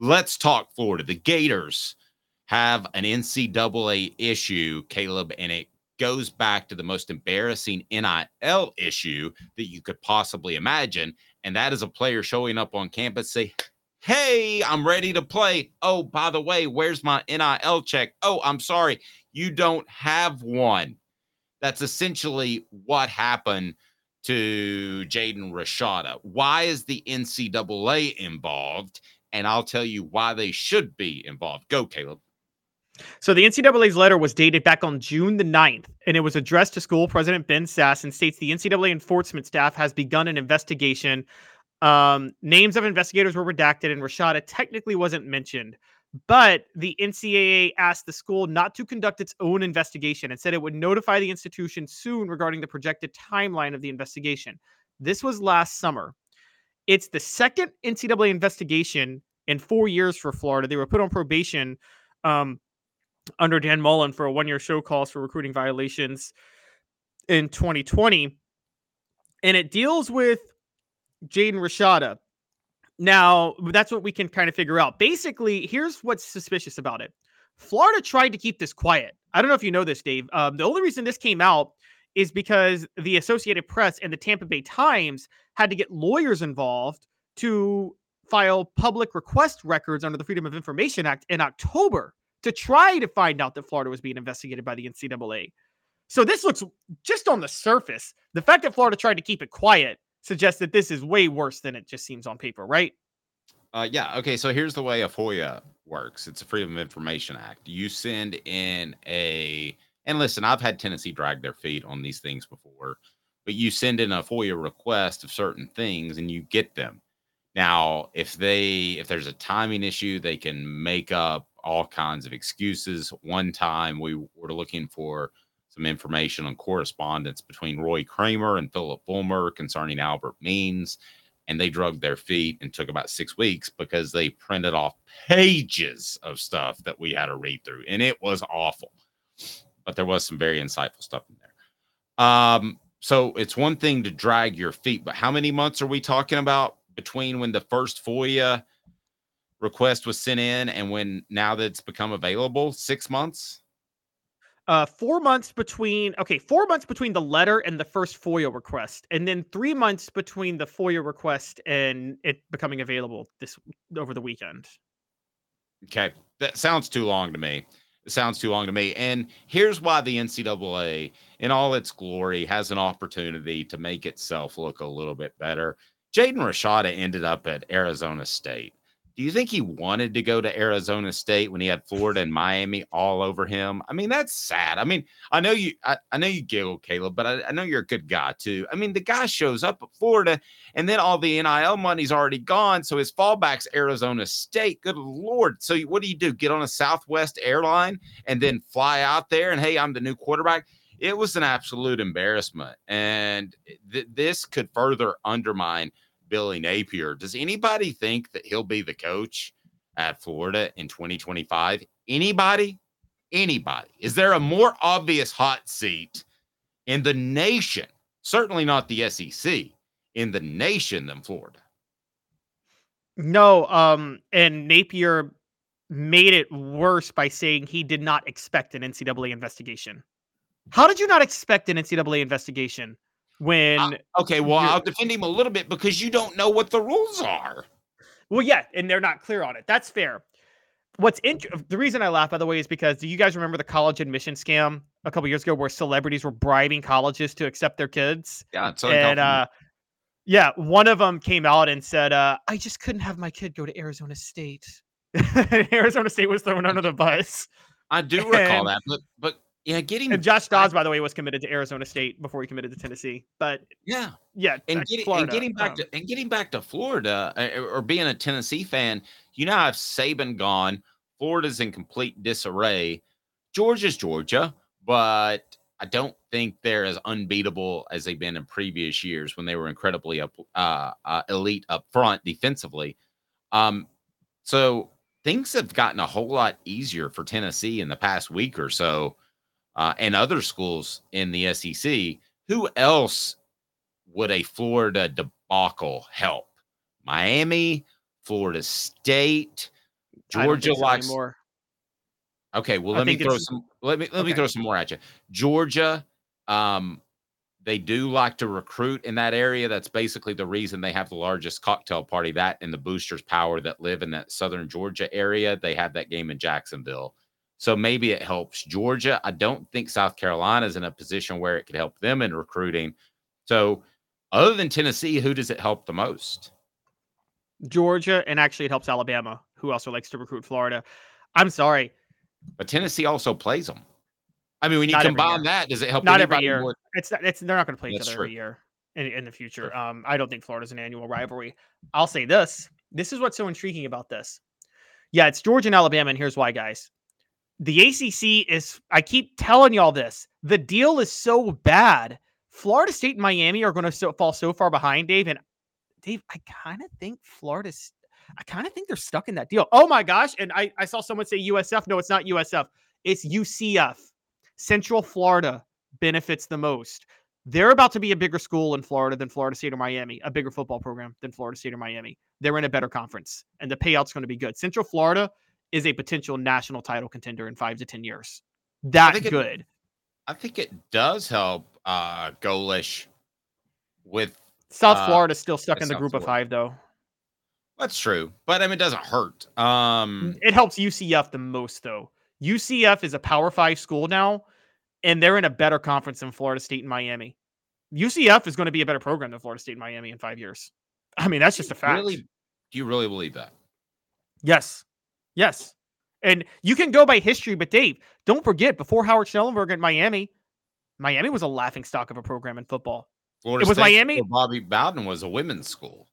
let's talk Florida. The Gators have an NCAA issue, Caleb, and it goes back to the most embarrassing NIL issue that you could possibly imagine. And that is a player showing up on campus, say, Hey, I'm ready to play. Oh, by the way, where's my NIL check? Oh, I'm sorry, you don't have one. That's essentially what happened to Jaden Rashada. Why is the NCAA involved? And I'll tell you why they should be involved. Go, Caleb. So the NCAA's letter was dated back on June the 9th, and it was addressed to school president Ben Sasse and states the NCAA enforcement staff has begun an investigation. Um, names of investigators were redacted, and Rashada technically wasn't mentioned. But the NCAA asked the school not to conduct its own investigation and said it would notify the institution soon regarding the projected timeline of the investigation. This was last summer. It's the second NCAA investigation in four years for Florida. They were put on probation um, under Dan Mullen for a one year show cause for recruiting violations in 2020. And it deals with Jaden Rashada. Now, that's what we can kind of figure out. Basically, here's what's suspicious about it Florida tried to keep this quiet. I don't know if you know this, Dave. Um, the only reason this came out is because the Associated Press and the Tampa Bay Times had to get lawyers involved to file public request records under the Freedom of Information Act in October to try to find out that Florida was being investigated by the NCAA. So this looks just on the surface. The fact that Florida tried to keep it quiet suggests that this is way worse than it just seems on paper, right? Uh, yeah. Okay. So here's the way a FOIA works. It's a Freedom of Information Act. You send in a, and listen, I've had Tennessee drag their feet on these things before, but you send in a FOIA request of certain things and you get them. Now, if they, if there's a timing issue, they can make up all kinds of excuses. One time we were looking for some information on correspondence between Roy Kramer and Phillip Fulmer concerning Albert Means. And they drugged their feet and took about six weeks because they printed off pages of stuff that we had to read through. And it was awful. But there was some very insightful stuff in there. Um, so it's one thing to drag your feet, but how many months are we talking about between when the first FOIA request was sent in and when now that it's become available? Six months? Uh, four months between okay, four months between the letter and the first FOIA request, and then three months between the FOIA request and it becoming available this over the weekend. Okay, that sounds too long to me. Sounds too long to me. And here's why the NCAA, in all its glory, has an opportunity to make itself look a little bit better. Jaden Rashada ended up at Arizona State do you think he wanted to go to Arizona State when he had Florida and Miami all over him? I mean, that's sad. I mean, I know you, I, I know you giggle, Caleb, but I, I, know you're a good guy too. I mean, the guy shows up at Florida, and then all the NIL money's already gone, so his fallback's Arizona State. Good lord! So what do you do? Get on a Southwest airline and then fly out there, and hey, I'm the new quarterback. It was an absolute embarrassment, and th- this could further undermine Billy Napier. Does anybody think that he'll be the coach at Florida in 2025? Anybody? Anybody? Is there a more obvious hot seat in the nation? Certainly not the SEC, in the nation than Florida. No, um, and Napier made it worse by saying he did not expect an NCAA investigation. How did you not expect an NCAA investigation? When uh, okay well i'll defend him a little bit because you don't know what the rules are. Well yeah and they're not clear on it. That's fair. What's in the reason i laugh by the way is because do you guys remember the college admission scam a couple years ago where celebrities were bribing colleges to accept their kids? Yeah and uh yeah one of them came out and said uh i just couldn't have my kid go to arizona state. Arizona state was thrown under the bus. I do recall and, that but but yeah, getting and Josh Dobbs, by the way, was committed to Arizona State before he committed to Tennessee. But yeah, yeah, and, getting, Florida, and getting back um, to and getting back to Florida uh, or being a Tennessee fan, you now have Saban gone. Florida's in complete disarray. Georgia's Georgia, but I don't think they're as unbeatable as they've been in previous years when they were incredibly up, uh, uh, elite up front defensively. Um, so things have gotten a whole lot easier for Tennessee in the past week or so uh, and other schools in the SEC, who else would a Florida debacle help? Miami, Florida State, Georgia so likes. anymore. Okay, well let me throw some. Let me let me throw some more at you. Georgia, um, they do like to recruit in that area. That's basically the reason they have the largest cocktail party. That and the boosters power that live in that southern Georgia area. They have that game in Jacksonville, so maybe it helps Georgia. I don't think South Carolina is in a position where it could help them in recruiting. So, other than Tennessee, who does it help the most? Georgia, and actually it helps Alabama, who also likes to recruit Florida. I'm sorry, But Tennessee also plays them. I mean, when you Not combine that, does it help Not every year. more? it's not, it's they're not going to play each other true. every year in, in the future. True. Um, I don't think Florida's an annual rivalry. I'll say this: this is what's so intriguing about this. Yeah, it's Georgia and Alabama, and here's why, guys. The ACC is. I keep telling y'all this. The deal is so bad. Florida State and Miami are going to so, fall so far behind, Dave. And Dave, I kind of think Florida's. I kind of think they're stuck in that deal. Oh my gosh! And I, I saw someone say USF. No, it's not USF. It's UCF. Central Florida benefits the most. They're about to be a bigger school in Florida than Florida State or Miami, a bigger football program than Florida State or Miami. They're in a better conference, and the payout's going to be good. Central Florida is a potential national title contender in five to ten years. That it- good. I think it does help uh Golish with South uh, Florida's still stuck in the South group of five, though. that's true, but I mean it doesn't hurt. Um It helps UCF the most, though. UCF is a Power Five school now, and they're in a better conference than Florida State and Miami. UCF is going to be a better program than Florida State and Miami in five years. I mean, that's just a fact. really do you really believe that? Yes. Yes. And you can go by history, but Dave, don't forget before Howard Schnellenberger at Miami, Miami was a laughing stock of a program in football. Florida was State Miami- Bobby Bowden was a women's school.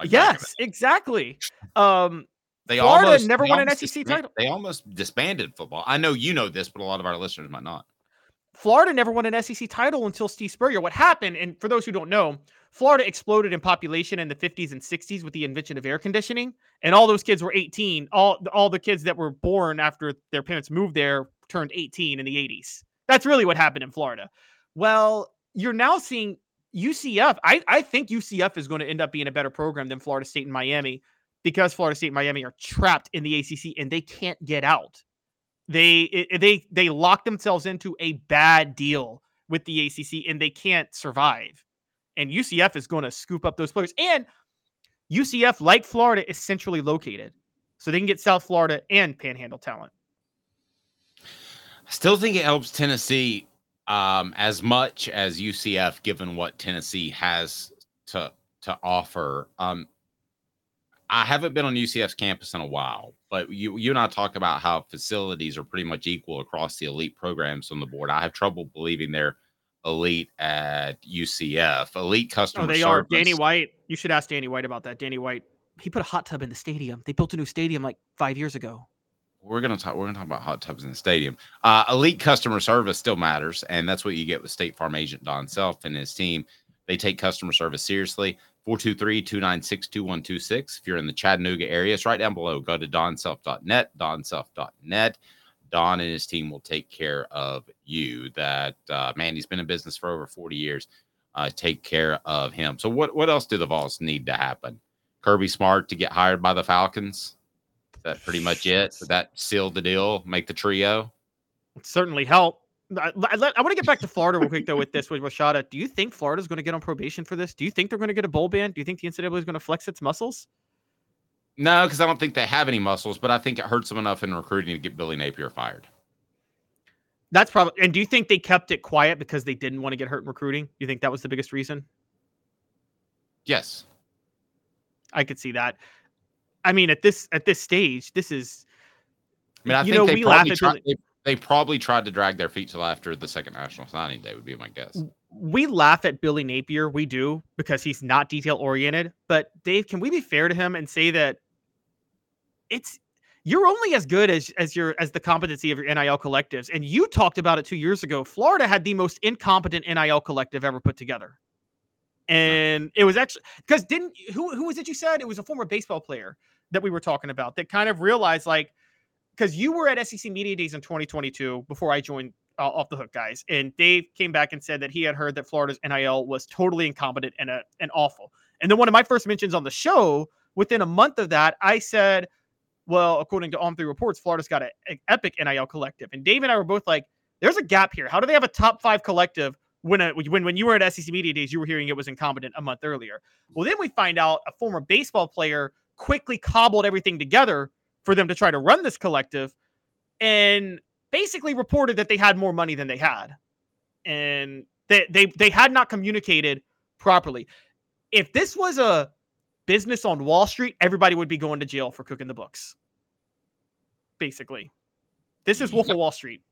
like yes, exactly. Um, They Florida almost never they won an SEC title. They almost disbanded football. I know you know this, but a lot of our listeners might not. Florida never won an SEC title until Steve Spurrier. What happened, and for those who don't know, Florida exploded in population in the 50s and 60s with the invention of air conditioning, and all those kids were 18. All all the kids that were born after their parents moved there turned 18 in the 80s. That's really what happened in Florida. Well, you're now seeing UCF. I, I think UCF is going to end up being a better program than Florida State and Miami because Florida State and Miami are trapped in the ACC and they can't get out. They it, they they lock themselves into a bad deal with the ACC and they can't survive. And UCF is going to scoop up those players. And UCF, like Florida, is centrally located, so they can get South Florida and Panhandle talent. I still think it helps Tennessee um, as much as UCF, given what Tennessee has to to offer. Um, I haven't been on UCF's campus in a while, but you you and I talk about how facilities are pretty much equal across the elite programs on the board. I have trouble believing they're elite at UCF. Elite customer Oh, they are. Danny White. You should ask Danny White about that. Danny White. He put a hot tub in the stadium. They built a new stadium like five years ago. we're gonna talk. We're gonna talk about hot tubs in the stadium. Uh, elite customer service still matters, and that's what you get with State Farm agent Don Self and his team. They take customer service seriously. 423-296-2126. If you're in the Chattanooga area, it's right down below. Go to donself.net, donself.net. Don and his team will take care of you. That uh, man, he's been in business for over 40 years. Uh, take care of him. So, what what else do the Vols need to happen? Kirby Smart to get hired by the Falcons. Is that pretty much it? That seal the deal? Make the trio? It certainly help. I, I, I want to get back to Florida real quick though with this with Rashada. Do you think Florida's going to get on probation for this? Do you think they're going to get a bowl ban? Do you think the NCAA is going to flex its muscles? No, because I don't think they have any muscles, but I think it hurts them enough in recruiting to get Billy Napier fired. That's probably. And do you think they kept it quiet because they didn't want to get hurt in recruiting? You think that was the biggest reason? Yes. I could see that. I mean, at this at this stage, this is. I mean, I You think know, they we laugh at they, they probably tried to drag their feet till after the second national signing day would be my guess. we laugh at Billy Napier. We do because he's not detail oriented. But Dave, can we be fair to him and say that it's you're only as good as as your as the competency of your NIL collectives. And you talked about it two years ago. Florida had the most incompetent NIL collective ever put together. And it was actually because didn't who who was it you said? It was a former baseball player that we were talking about that kind of realized like because you were at SEC Media Days in 2022 before I joined uh, off the hook guys and dave came back and said that he had heard that florida's nil was totally incompetent and, uh, and awful and then one of my first mentions on the show within a month of that i said well, according to On3 Reports, Florida's got an epic NIL collective. And Dave and I were both like, there's a gap here. How do they have a top five collective when a, when when you were at SEC Media Days, you were hearing it was incompetent a month earlier. Well, then we find out a former baseball player quickly cobbled everything together for them to try to run this collective, and basically reported that they had more money than they had, and they they they had not communicated properly. If this was a business on Wall Street, everybody would be going to jail for cooking the books. Basically, this is Wolf of Wall Street.